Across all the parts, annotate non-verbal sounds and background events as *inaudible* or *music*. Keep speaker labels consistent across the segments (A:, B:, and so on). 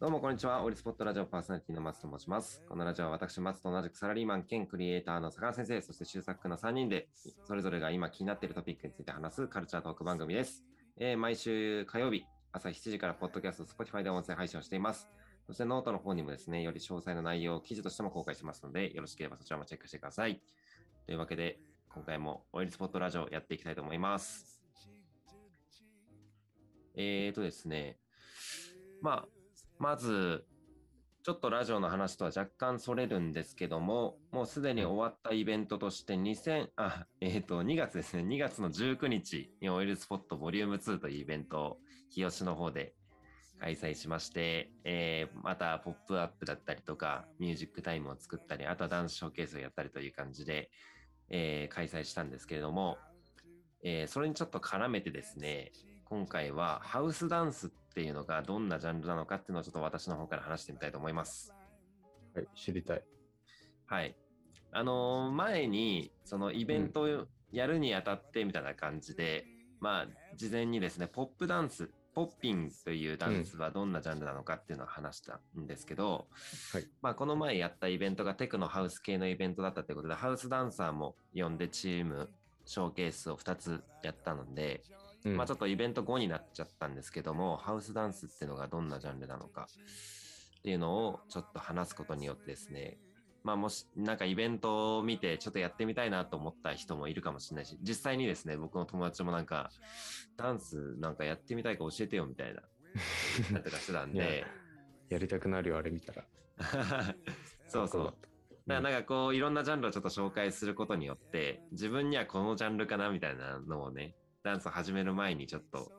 A: どうもこんにちは。オイルスポットラジオパーソナリティの松と申します。このラジオは私、松と同じくサラリーマン兼クリエイターの坂田先生、そして周作の3人で、それぞれが今気になっているトピックについて話すカルチャートーク番組です。えー毎週火曜日、朝7時からポッドキャスト、Spotify で音声配信をしています。そしてノートの方にもですね、より詳細な内容を記事としても公開しますので、よろしければそちらもチェックしてください。というわけで、今回もオイルスポットラジオやっていきたいと思います。えーとですね、まあ、まず、ちょっとラジオの話とは若干それるんですけども、もうすでに終わったイベントとして2000、あ、えっ、と、2月ですね、2月の19日にオイルスポットボリューム2というイベントを日吉の方で開催しまして、えー、またポップアップだったりとか、ミュージックタイムを作ったり、あとはダンスショーケースをやったりという感じで、えー開催したんですけれども、えーそれにちょっと絡めてですね、今回はハウスダンスっていうのがどんなジャンルなのかっていうのをちょっと私の方から話してみたいと思います。
B: はい、知りたい。
A: はい。あのー前に、そのイベントをやるにあたってみたいな感じで、まあ、事前にですね、ポップダンス、ポッピングというダンスはどんなジャンルなのかっていうのを話したんですけど、
B: はい
A: まあ、この前やったイベントがテクノハウス系のイベントだったということで、ハウスダンサーも呼んでチーム、ショーケースを2つやったので、
B: うん
A: まあちょっとイベント後になっちゃったんですけども、ハウスダンスっていうのがどんなジャンルなのかっていうのをちょっと話すことによってですね、まあもしなんかイベントを見てちょっとやってみたいなと思った人もいるかもしれないし、実際にですね、僕の友達もなんか、ダンスなんかやってみたいから教えてよみたいな、*laughs* なんとかしてたん
B: いや
A: で、
B: やりたくなるよ、あれ見たら。*laughs*
A: そうそう。だからなんかこういろんなジャンルをちょっと紹介することによって自分にはこのジャンルかなみたいなのをねダンスを始める前にちょっと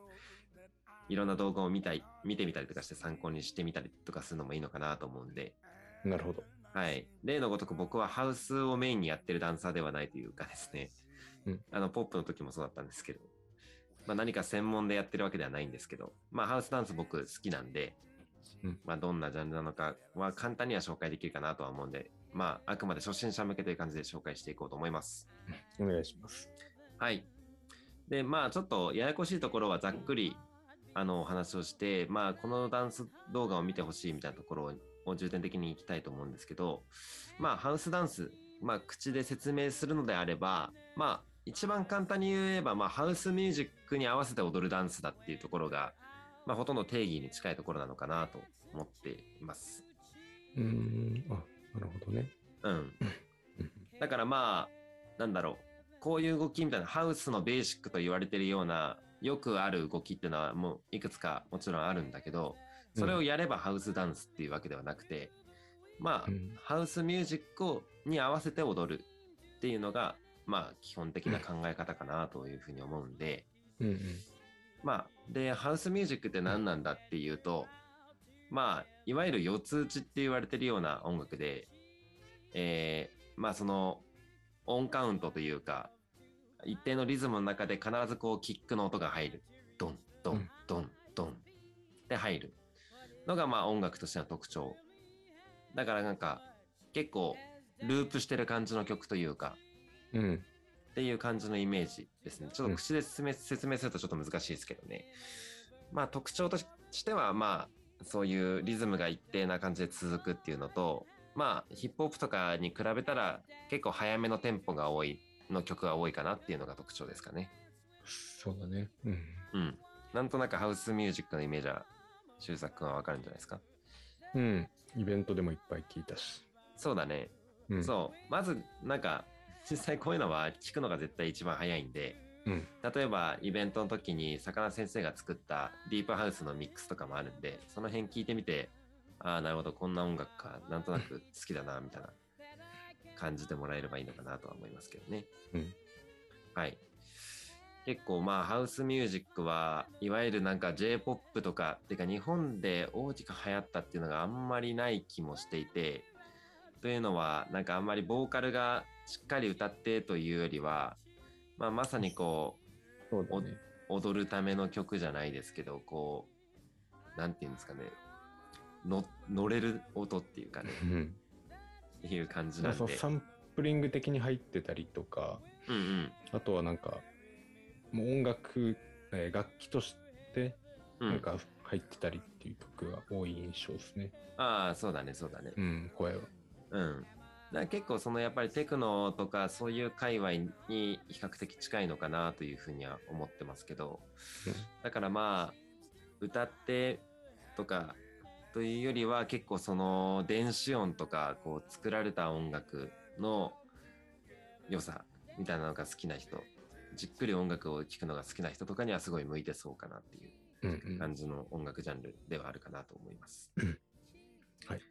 A: いろんな動画を見たい見てみたりとかして参考にしてみたりとかするのもいいのかなと思うんで。
B: なるほど。
A: はい。例のごとく僕はハウスをメインにやってるダンサーではないというかですね、
B: うん。
A: あのポップの時もそうだったんですけど、まあ、何か専門でやってるわけではないんですけど。まあハウスダンス僕好きなんで
B: うん。
A: まあ、どんなジャンルなのかは簡単には紹介できるかなとは思うんで、まあ、あくまで初心者向けという感じで紹介していこうと思います。
B: お願いします。
A: はい。で、まあ、ちょっとややこしいところはざっくり、あの、お話をして、まあ、このダンス動画を見てほしいみたいなところを重点的にいきたいと思うんですけど、まあ、ハウスダンス、まあ、口で説明するのであれば、まあ、一番簡単に言えば、まあ、ハウスミュージックに合わせて踊るダンスだっていうところが、まあ、ほとんど定義に近いところなのかなと思っています。
B: うーん、あ、なるほどね。
A: うん。
B: うん
A: だからまあ、なんだろう。こういう動きみたいな、ハウスのベーシックと言われてるような、よくある動きっていうのはもういくつかもちろんあるんだけど、それをやればハウスダンスっていうわけではなくて、まあ、
B: うん
A: ハウスミュージックをに合わせて踊るっていうのが、まあ、基本的な考え方かなというふうに思うんで、
B: うんうん。
A: まあ、で、ハウスミュージックって何なんだっていうと、まあ、いわゆる四つ打ちって言われてるような音楽で、えー、まあその、オンカウントというか、一定のリズムの中で必ずこうキックの音が入る。ドン、ドン
B: うん、
A: ドン、ドン。で入る。のがまあ音楽としての特徴。だからなんか、結構、ループしてる感じの曲というか、
B: うん。
A: っていう感じのイメージですね。ちょっと口で説明,、説明するとちょっと難しいですけどね。まあ特徴としては、まあ、そういうリズムが一定な感じで続くっていうのと、まあ、ヒップホップとかに比べたら結構早めのテンポが多いの曲が多いかなっていうのが特徴ですかね。
B: そうだね。うん。
A: うん。なんとなくハウスミュージックのイメージは、修作君はわかるんじゃないですか？
B: うん。イベントでもいっぱい聞いたし。
A: そうだね。
B: うん。
A: そう。まず、なんか、実際こういうのは聞くのが絶対一番早いんで、
B: うん。
A: 例えばイベントの時に魚先生が作ったディープハウスのミックスとかもあるんでその辺聞いてみてああなるほど。こんな音楽か。なんとなく好きだなみたいな感じてもらえればいいのかなとは思いますけどね。
B: うん。
A: はい。結構まあハウスミュージックはいわゆるなんか J-POP とかっていうか日本で大きく流行ったっていうのがあんまりない気もしていてというのはなんかあんまりボーカルがしっかり歌ってというよりはまあまさにこう
B: ね。
A: 踊るための曲じゃないですけどこうなんていうんですかねの乗れる音っていうかね
B: うん。
A: っていう感じなんで
B: サンプリング的に入ってたりとか、
A: うんうん
B: あとはなんか、もう音楽、えー楽器として、
A: うん
B: なんか入ってたりっていう曲が多い印象ですね。
A: ああ、そうだね、そうだね。
B: うん、声は。
A: うん。だ結構そのやっぱりテクノとかそういう界隈に比較的近いのかなというふうには思ってますけど、だからまあ歌ってとかというよりは結構その電子音とかこう作られた音楽の良さみたいなのが好きな人じっくり音楽を聴くのが好きな人とかにはすごい向いてそうかなっていう
B: うんうん
A: 感じの音楽ジャンルではあるかなと思います。
B: はい。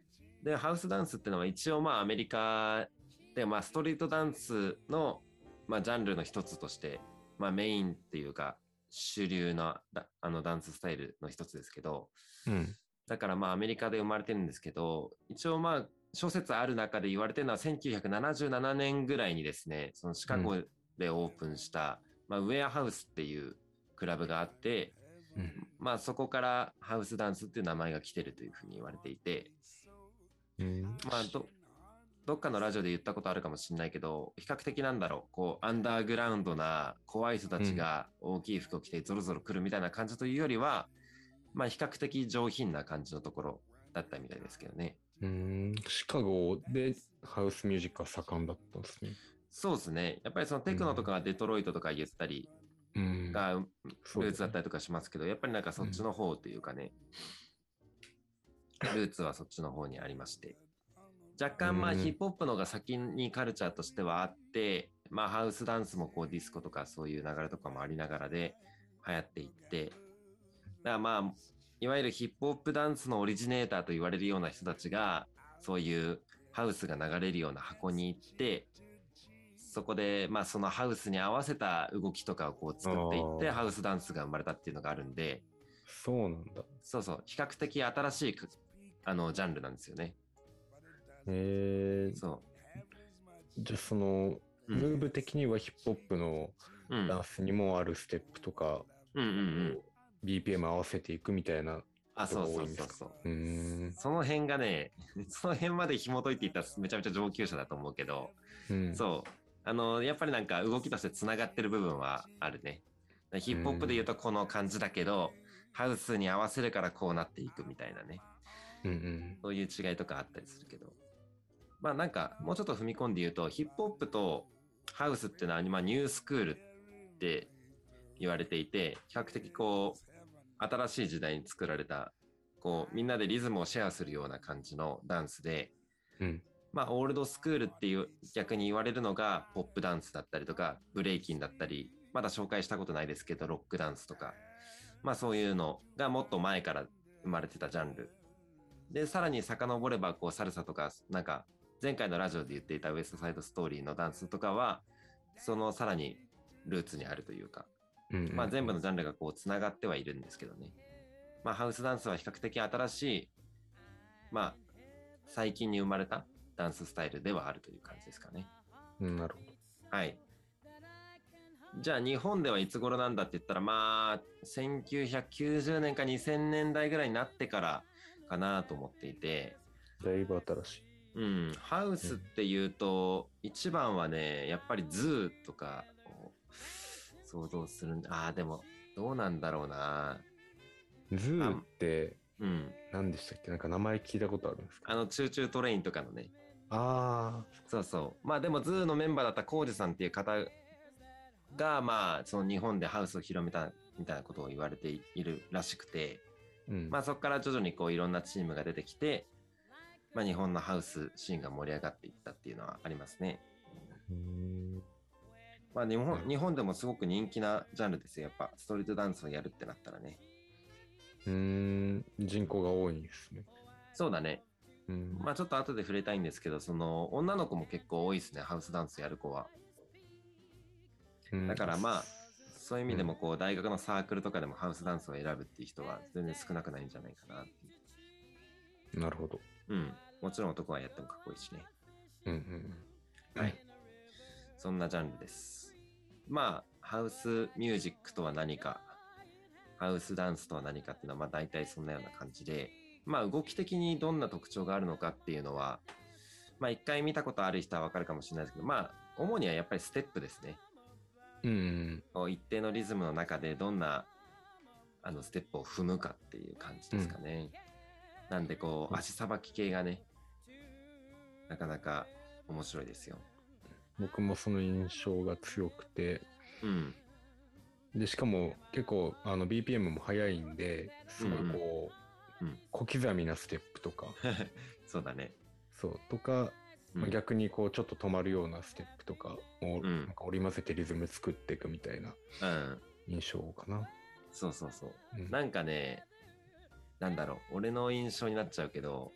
A: で、ハウスダンスっていうのは一応まあアメリカでまあストリートダンスのまあジャンルの一つとして、まあメインっていうか主流のだあのダンススタイルの一つですけど、
B: うん。
A: だからまあアメリカで生まれてるんですけど、一応まあ諸説ある中で言われてるのは1977年ぐらいにですね、そのシカゴでオープンした、まあウェアハウスっていうクラブがあって、
B: うん。
A: まあそこからハウスダンスっていう名前が来てるというふうに言われていて、
B: うん。
A: まあど、どっかのラジオで言ったことあるかもしれないけど、比較的なんだろう、こう、アンダーグラウンドな怖い人たちが大きい服を着てゾロゾロ来るみたいな感じというよりは、まあ比較的上品な感じのところだったみたいですけどね。
B: うんシカゴでハウスミュージックが盛んだったんですね。
A: そうですね。やっぱりそのテクノとかがデトロイトとか言ったり
B: うん。
A: がルーツだったりとかしますけど、やっぱりなんかそっちの方というかね、ルーツはそっちの方にありまして。若干まあ
B: うん
A: ヒップホップのが先にカルチャーとしてはあって、まあハウスダンスもこうディスコとかそういう流れとかもありながらで流行っていって、だからまあ、いわゆるヒップホップダンスのオリジネーターと言われるような人たちが、そういうハウスが流れるような箱に行って、そこで、まあそのハウスに合わせた動きとかをこう作っていって、ハウスダンスが生まれたっていうのがあるんで、
B: そうなんだ。
A: そうそう、比較的新しいかあのジャンルなんですよね。
B: えー、
A: そ
B: じゃあその、
A: う。
B: ムーブ的にはヒップホップの
A: うん、
B: ダンスにもあるステップとか、
A: うんうんうん。
B: BPM 合わせていくみたいな。
A: あ、そうそうそうそう。
B: う。
A: その辺がね、*laughs* その辺まで紐解いていったらめちゃめちゃ上級者だと思うけど、
B: うん、
A: そう。あの、やっぱりなんか動きとして繋がってる部分はあるね。ヒップホップで言うとこの感じだけど、ハウスに合わせるからこうなっていくみたいなね。
B: うんうん。
A: そういう違いとかあったりするけど。まあなんか、もうちょっと踏み込んで言うと、ヒップホップとハウスっていうのは、まあニュースクールって言われていて、比較的こう、新しい時代に作られた、こう、みんなでリズムをシェアするような感じのダンスで、
B: うん。
A: まあ、オールドスクールっていう逆に言われるのが、ポップダンスだったりとか、ブレイキンだったり、まだ紹介したことないですけど、ロックダンスとか、まあそういうのがもっと前から生まれてたジャンル。で、さらに遡れば、こう、サルサとか、なんか、前回のラジオで言っていたウエストサイドストーリーのダンスとかは、そのさらにルーツにあるというか、
B: うんうん
A: まあ全部のジャンルがこう、つながってはいるんですけどね。まあハウスダンスは比較的新しい、まあ、最近に生まれたダンススタイルではあるという感じですかね。
B: うんなるほど。
A: はい。じゃあ日本ではいつ頃なんだって言ったらまあ1990年か2000年代ぐらいになってからかなと思っていて、
B: だいぶ新しい。
A: うん、ハウスっていうと一番はねやっぱり ZOOとかを想像するんああでもどうなんだろうな
B: ZOOって
A: うん
B: 何でしたっけ？なんか名前聞いたことあるんですか？
A: あのチューチュートレインとかのね
B: あ
A: そうそう。まあでも、 ZOOのメンバーだったコウジさんっていう方が、まあ、その日本でハウスを広めたみたいなことを言われているらしくて、
B: あ。うん。
A: まあそこから徐々にこういろんなチームが出てきて、まあ日本のハウスシーンが盛り上がっていったっていうのはありますね。
B: うーん
A: まあ日
B: うん
A: 本日本でもすごく人気なジャンルですよ。やっぱストリートダンスをやるってなったらね。
B: うーん。人口が多いんですね。
A: そうだね。
B: うん。
A: まあちょっと後で触れたいんですけど、その女の子も結構多いですね。ハウスダンスやる子は。
B: うん
A: だからまあ、そういう意味でもこう大学のサークルとかでもハウスダンスを選ぶっていう人は全然少なくないんじゃないかなっていう。
B: なるほど。
A: うん。もちろん男はやってもかっこいいしね。
B: うんうんうん。
A: はい。そんなジャンルです。まあ、ハウスミュージックとは何か、ハウスダンスとは何かっていうのは、まあ大体そんなような感じで、まあ動き的にどんな特徴があるのかっていうのは、まあ一回見たことある人はわかるかもしれないですけど、まあ主にはやっぱりステップですね。
B: うん
A: 一定のリズムの中でどんなあのステップを踏むかっていう感じですかね。なんでこう、
B: うん
A: 足さばき系がね、なかなか面白いですよ。
B: 僕もその印象が強くて、
A: うん。
B: で、しかも結構あの BPM も速いんで、すごいこう、
A: うんうん
B: 小刻みなステップとか、*laughs*
A: そうだね。
B: そう、とか、
A: うん
B: まあ逆にこうちょっと止まるようなステップとかを
A: うん
B: なんか織り交ぜてリズム作っていくみたいな
A: うん。
B: 印象かな。
A: そうそうそう。
B: うん
A: なんかね、なんだろう、俺の印象になっちゃうけど、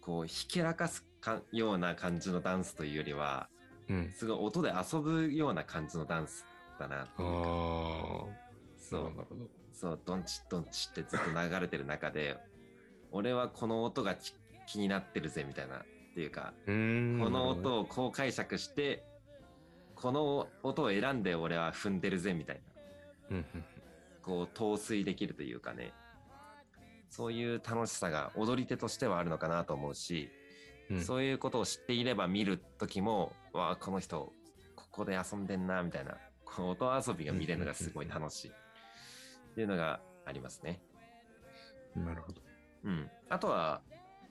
A: こう、ひけらかすかような感じのダンスというよりは、
B: うん。
A: すごい音で遊ぶような感じのダンスだなっていうか。そう
B: なるほど。
A: そう、ドンチッドンチってずっと流れてる中で、*laughs* 俺はこの音がき気になってるぜみたいな、っていうか、
B: う。
A: この音をこう解釈して、この音を選んで俺は踏んでるぜみたいな。こう陶酔できるというかねそういう楽しさが踊り手としてはあるのかなと思うし、
B: うん。
A: そういうことを知っていれば見る時もわあこの人ここで遊んでんなみたいな。この音遊びが見れるのがすごい楽しい。っていうのがありますね。
B: なるほど。
A: うん、あとは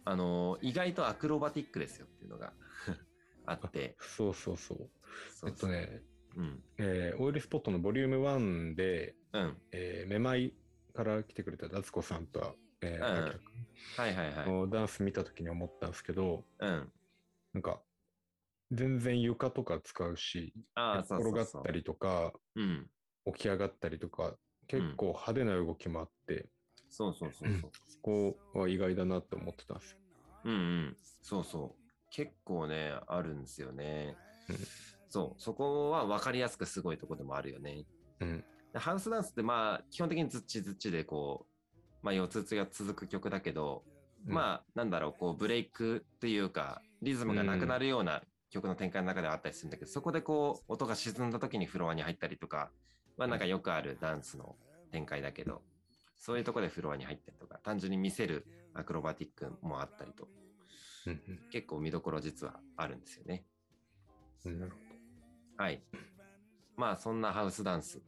A: あの意外とアクロバティックですよ。っていうのが *laughs* あって。
B: そうそうそう。
A: そう
B: えっとね、
A: うん。
B: えーオイルスポットのボリューム1で、
A: うん。
B: えー、めまいから来てくれた夏子さんと、えー
A: うんはいはいはい
B: ダンス見た時に思ったんですけど、
A: うん
B: なんか、全然床とか使うし、転がったりとか、
A: うん
B: 起き上がったりとか、結構派手な動きもあって、
A: そうそうそうそう
B: そこは意外だなって思ってたんですよ。
A: うんうん。そうそう。結構ね、あるんですよね
B: うん。
A: そう。そこは分かりやすくすごいとこでもあるよね。
B: うん。
A: でハウスダンスってまあ、基本的にずっちずっちでこう、まあ、4つつが続く曲だけど、まあ、なんだろう、こう、ブレイクっていうか、リズムがなくなるような曲の展開の中ではあったりするんだけど、そこでこう、音が沈んだ時にフロアに入ったりとか、まあ、なんかよくあるダンスの展開だけど、そういうとこでフロアに入ったりとか、単純に見せるアクロバティックもあったりと、
B: うん
A: 結構見どころ実はあるんですよね。
B: うん。なるほ
A: はい。まあそんなハウスダンス。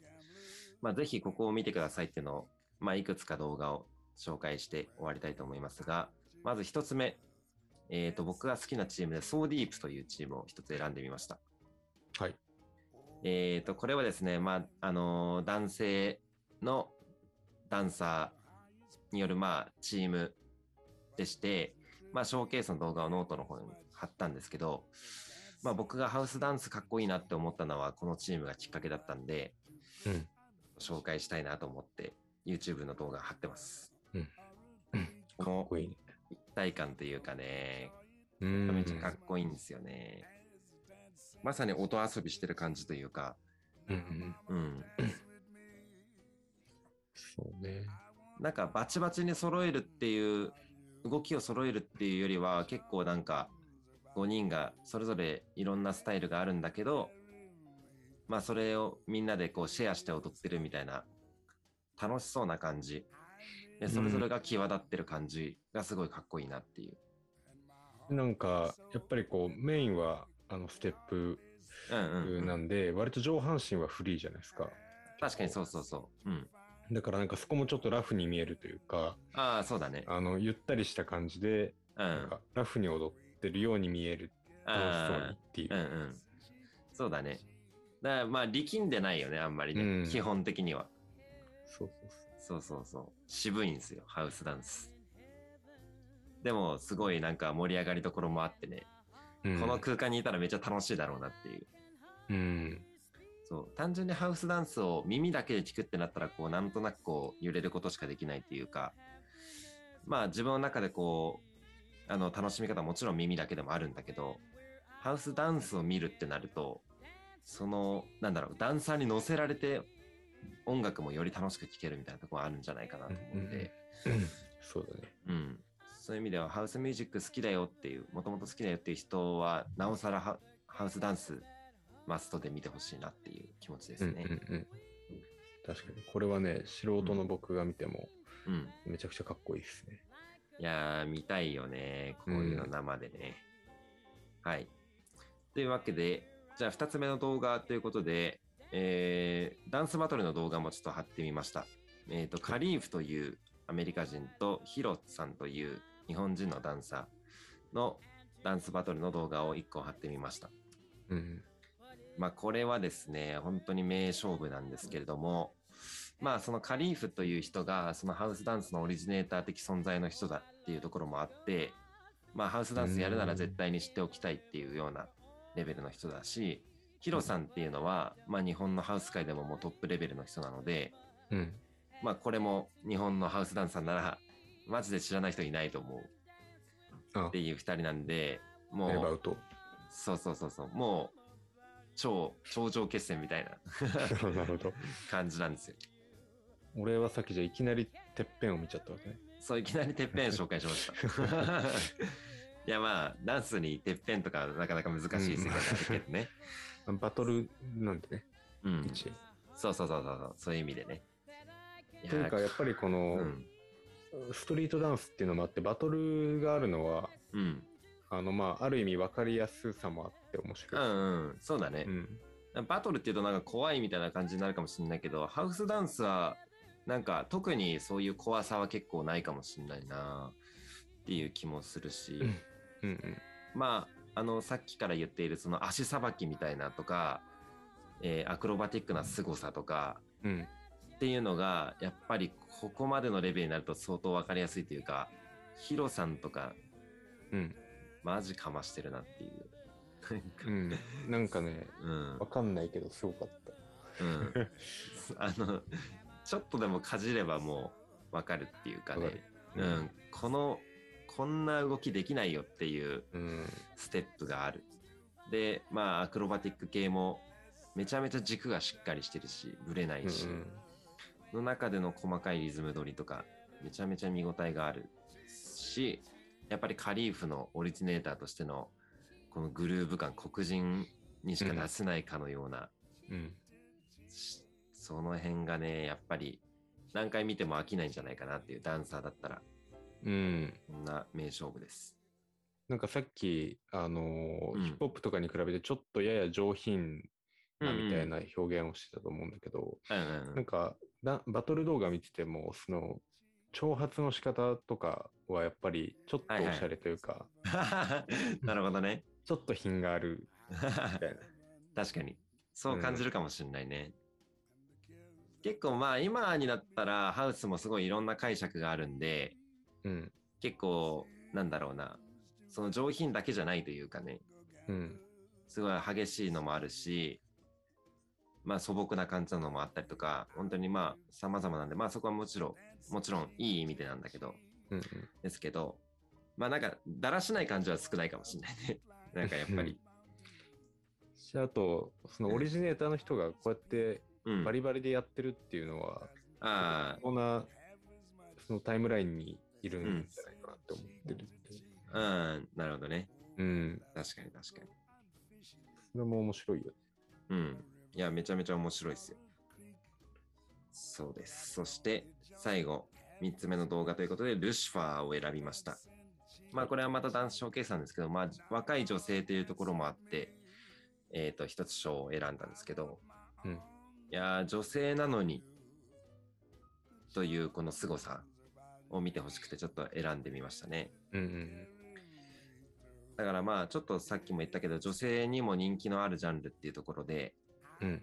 A: まあぜひここを見てくださいっていうのを、まあいくつか動画を紹介して終わりたいと思いますが、まず一つ目。えっ、と、僕が好きなチームで、ソーディープというチームを一つ選んでみました。
B: ど。はい。
A: えっ、と、これはですね、まあ、あのー男性のダンサーによる、まあ、チームでして、まあ、ショーケースの動画をノートの方に貼ったんですけど、まあ、僕がハウスダンスかっこいいなって思ったのは、このチームがきっかけだったんで、
B: うん。
A: 紹介したいなと思って、YouTube の動画貼ってます。
B: うん
A: この
B: かっこいいね。
A: 一体感というかね、
B: う
A: めっちゃ
B: ん。
A: かっこいいんですよね。まさに音遊びしてる感じというか、
B: うんうん。
A: うん。
B: そうね。
A: なんかバチバチに揃えるっていう、動きを揃えるっていうよりは、結構なんか、5人がそれぞれいろんなスタイルがあるんだけど、まあそれをみんなでこうシェアして踊ってるみたいな、楽しそうな感じ。で、それぞれが際立ってる感じがすごいかっこいいなっていう。
B: なんか、やっぱりこう、メインは、あの、ステップ
A: うんうん、う。
B: なんんで、割と上半身はフリーじゃないですか。
A: 確かにそうそうそう。うん。
B: だからなんかそこもちょっとラフに見えるというか、
A: ああ、そうだね。
B: あの、ゆったりした感じで、
A: うん。
B: なんかラフに踊ってるように見える、楽しそうにっていう
A: うん。うん。そうだね。だからまあ力んでないよね、あんまりね。
B: うん
A: 基本的には。
B: そうそうそ
A: そうそうそう。渋いんですよ、ハウスダンス。でも、すごいなんか盛り上がりどころもあってね、
B: う。うん
A: この空間にいたらめっちゃ楽しいだろうなっていう。
B: うん。
A: そう。単純にハウスダンスを耳だけで聞くってなったら、こう、なんとなくこう、揺れることしかできないっていうか、まあ自分の中でこう、あの、楽しみ方はもちろん耳だけでもあるんだけど、ハウスダンスを見るってなると、その、なんだろう、ダンサーに乗せられて、音楽もより楽しく聴けるみたいなところあるんじゃないかなと思うんで、
B: そうだね。
A: うん。そういう意味では、ハウスミュージック好きだよっていう、もともと好きだよっていう人は、なおさらハハウスダンスマストで見てほしいなっていう気持ちです
B: うんうん
A: ね。
B: うん。確かに。これはね、素人の僕が見ても、
A: うん。
B: めちゃくちゃかっこいいですね。
A: いやー、見たいよね。こういうの生でね。はい。というわけで、じゃあ2つ目の動画ということで、えー、ダンスバトルの動画もちょっと貼ってみました。えーと、カリーフというアメリカ人とヒロさんという日本人のダンサーのダンスバトルの動画を1個貼ってみました。
B: うん。
A: まあこれはですね、本当に名勝負なんですけれども、まあそのカリーフという人がそのハウスダンスのオリジネーター的存在の人だっていうところもあって、まあハウスダンスやるなら絶対に知っておきたいっていうようなレベルの人だし、ヒロさんっていうのは、まあ日本のハウス界でももうトップレベルの人なので、
B: うん。
A: まあこれも日本のハウスダンサーならマジで知らない人いないと思う
B: あ
A: っていう二人なんで、もう
B: エレバウト。
A: そうそうそうそう、もう超頂上決戦みたいな *laughs*
B: なるほど。
A: 感じなんですよ。
B: 俺はさっきじゃいきなりてっぺんを見ちゃったわけね。
A: そういきなりてっぺん紹介しました。*laughs* いやまあダンスにてっぺんとかなかなか難しい世界だけどね。
B: バトルなんでね、
A: うん。
B: 一
A: そうそうそうそうそういう意味でね。い
B: というか、やっぱりこ
A: う
B: の、
A: ん。
B: ストリートダンスっていうのもあって、バトルがあるのは、
A: うん。
B: あの、まあ、ある意味分かりやすさもあって面
A: う
B: 白い。
A: んうん。そうだね。
B: うん。
A: バトルっていうとなんか怖いみたいな感じになるかもしれないけど、ハウスダンスはなんか特にそういう怖さは結構ないかもしれないなっていう気もするし、
B: うんうん。
A: まあ、あの、さっきから言っているその足さばきみたいなとか、えーアクロバティックな凄さとか
B: うん。
A: っていうのが、やっぱりここまでのレベルになると相当わかりやすいというか、ヒロさんとか
B: うん。
A: マジかましてるなっていう。
B: うん。なんかね、
A: うん。
B: わかんないけど、すごかった。
A: うん。あの、ちょっとでもかじればもうわかるっていうかね
B: る。
A: うん。この、こんな動きできないよっていう
B: うん。
A: ステップがある。で、まあ、アクロバティック系もめちゃめちゃ軸がしっかりしてるし、ぶれないし、の中での細かいリズム取りとか、めちゃめちゃ見応えがあるし、やっぱりカリーフのオリジネーターとしての、このグルーヴ感、黒人にしか出せないかのような、
B: うん。
A: しその辺がね、やっぱり何回見ても飽きないんじゃないかなっていうダンサーだったら、
B: うん。
A: こんな名勝負です。
B: なんかさっき、あのー
A: うん
B: ヒップホップとかに比べてちょっとやや上品なみたい
A: うん
B: な表現をしてたと思うんだけど、
A: うんうん
B: なんかだバトル動画見てても、その、挑発の仕方とかはやっぱりちょっと
A: はいはい
B: おしゃれというか、*laughs*
A: なるほどね。
B: ちょっと品があるみたいな。*laughs*
A: 確かに。そう感じるかもしれないね。結構まあ今になったらハウスもすごいいろんな解釈があるんで、
B: うん。
A: 結構なんだろうな、その上品だけじゃないというかね、
B: うん。
A: すごい激しいのもあるし、まあ素朴な感じなのもあったりとか、本当にまあ様々なんで、まあそこはもちろん、もちろんいい意味でなんだけど、
B: うん。
A: ですけど、まあなんかだらしない感じは少ないかもしれないね。*laughs* なんかやっぱり。
B: しあと、そのオリジネーターの人がこうやって
A: うん。
B: バリバリでやってるっていうのは、
A: ああ、
B: こんな、そのタイムラインにいるんじゃないかなって思ってる。
A: うん、なるほどね。
B: うん。
A: 確かに確かに。
B: それも面白いよね。
A: うん。いや、めちゃめちゃ面白いですよ。そうです。そして、最後、3つ目の動画ということで、ルシファーを選びました。まあ、これはまたダンスショーケースなんですけど、まあ、若い女性というところもあって、えっ、と、一つ賞を選んだんですけど、
B: うん
A: いやー、女性なのに、というこの凄さを見てほしくて、ちょっと選んでみましたね。
B: うんうん
A: だからまあ、ちょっとさっきも言ったけど、女性にも人気のあるジャンルっていうところで、
B: うん。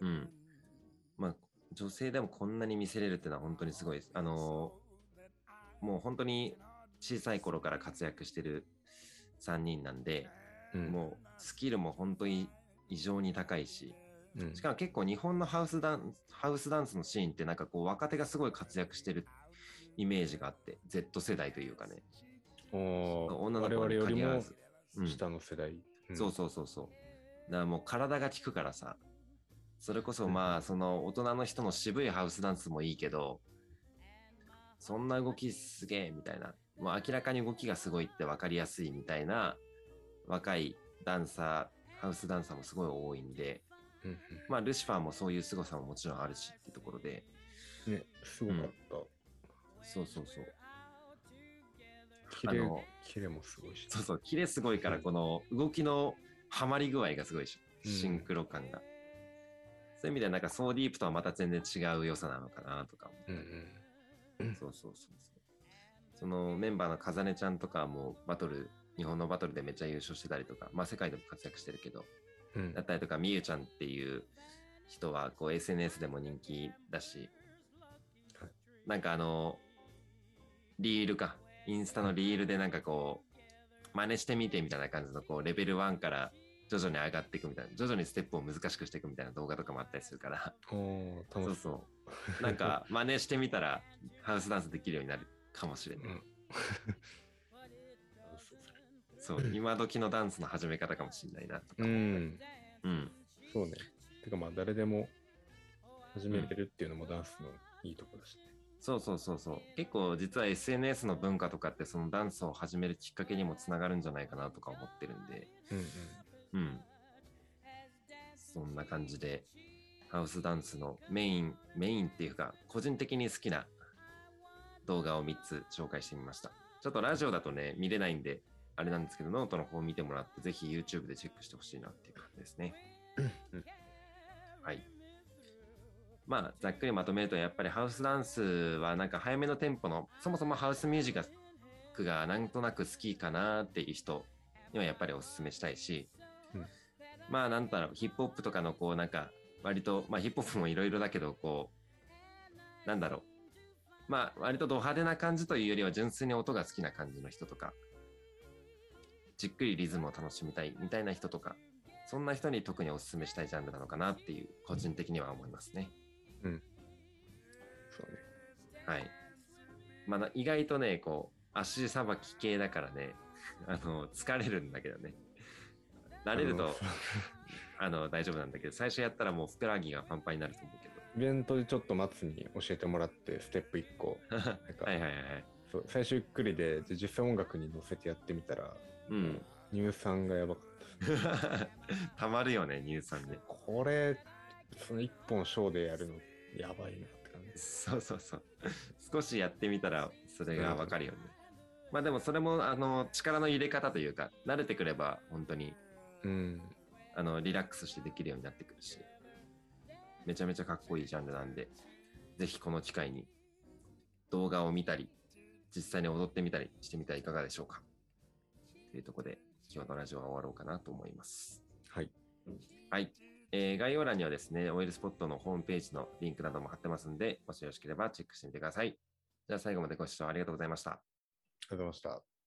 A: うん。まあ、女性でもこんなに見せれるっていうのは本当にすごいです。あのーもう本当に小さい頃から活躍してる3人なんで、
B: うん。
A: もうスキルも本当に異常に高いし、
B: うん、
A: しかも結構日本のハウスダンス、ハウスダンスのシーンってなんかこう若手がすごい活躍してるイメージがあって、Z 世代というかね、女の子に
B: 我々よりも
A: 限らず。うん。
B: 下の世代。ん。
A: そうそうそうそう。だからもう体が効くからさ、それこそまあ、その大人の人の渋いハウスダンスもいいけど、そんな動きすげえみたいな、もう明らかに動きがすごいって分かりやすいみたいな若いダンサー、ハウスダンサーもすごい多いんで、
B: うんうん。
A: まあルシファーもそういう凄さももちろんあるしっていうところで、
B: ね、すごかった。
A: そうそうそう。
B: キレ
A: あの、
B: キレもすごいし。
A: そうそう、キレすごいから、この動きのハマり具合がすごいでしシンクロ感が。そういう意味ではなんかソーディープとはまた全然違う良さなのかなとか思った
B: うん
A: り
B: うん。
A: そうそうそうそう。そのメンバーのかざねちゃんとかもバトル、日本のバトルでめっちゃ優勝してたりとか、まあ世界でも活躍してるけど、
B: うん
A: だったりとか、みゆちゃんっていう人はこう SNS でも人気だし
B: はい、
A: なんかあの、リールか、インスタのリールでなんかこう、真似してみてみたいな感じのこうレベル1から徐々に上がっていくみたいな、徐々にステップを難しくしていくみたいな動画とかもあったりするから、
B: おー
A: そう
B: 楽しそう。
A: そう。なんか真似してみたらハウスダンスできるようになるかもしれない。
B: うん
A: そう、今時のダンスの始め方かもしれないなとか。
B: うん。
A: うん。
B: そうね。てかまあ誰でも始めれるっていうのもダンスのいいところだしね。
A: そうそうそうそう。結構実は SNS の文化とかってそのダンスを始めるきっかけにもつながるんじゃないかなとか思ってるんで、
B: うん
A: うん。そんな感じで、ハウスダンスのメイン、メインっていうか、個人的に好きな動画を3つ紹介してみました。ちょっとラジオだとね、見れないんで、あれなんですけど、ノートの方を見てもらって、ぜひ YouTube でチェックしてほしいなっていう感じですね。
B: うん
A: はい。まあ、ざっくりまとめると、やっぱりハウスダンスはなんか早めのテンポの、そもそもハウスミュージックがなんとなく好きかなっていう人にはやっぱりお勧めしたいし、
B: うん
A: まあ、なんだろう、ヒップホップとかのこう、なんか、割と、まあ、ヒップホップもいろいろだけど、こう、なんだろう。まあ、割とド派手な感じというよりは、純粋に音が好きな感じの人とか、じっくりリズムを楽しみたいみたいな人とか、そんな人に特にお勧めしたいジャンルなのかなっていう、個人的には思いますね。
B: そうね。
A: はい。まあな、意外とね、こう、足さばき系だからね、あの、疲れるんだけどね。慣れると、あの、*laughs* 大丈夫なんだけど、最初やったらもうふくらはぎがパンパンになると思うけ
B: イベントでちょっと松に教えてもらって、ステップ1個。*laughs*
A: はいはいはい。
B: そう最初ゆっくりで、で実際音楽に乗せてやってみたら、
A: うん。
B: 乳酸がやばかったね。*laughs*
A: たまるよね、乳酸で。
B: これ、その1本ショーでやるの、やばいなって感じ。
A: そうそうそう。少しやってみたら、それがわかるよね。まあでも、それも、あの、力の入れ方というか、慣れてくれば、本当に、
B: うん。
A: あの、リラックスしてできるようになってくるし、めちゃめちゃかっこいいジャンルなんで、ぜひこの機会に動画を見たり、実際に踊ってみたりしてみてはいかがでしょうか。というところで、今日のラジオは終わろうかなと思います。
B: はい。
A: はい。えー概要欄にはですね、オイルスポットのホームページのリンクなども貼ってますんで、もしよろしければチェックしてみてください。じゃあ最後までご視聴ありがとうございました。
B: ありがとうございました。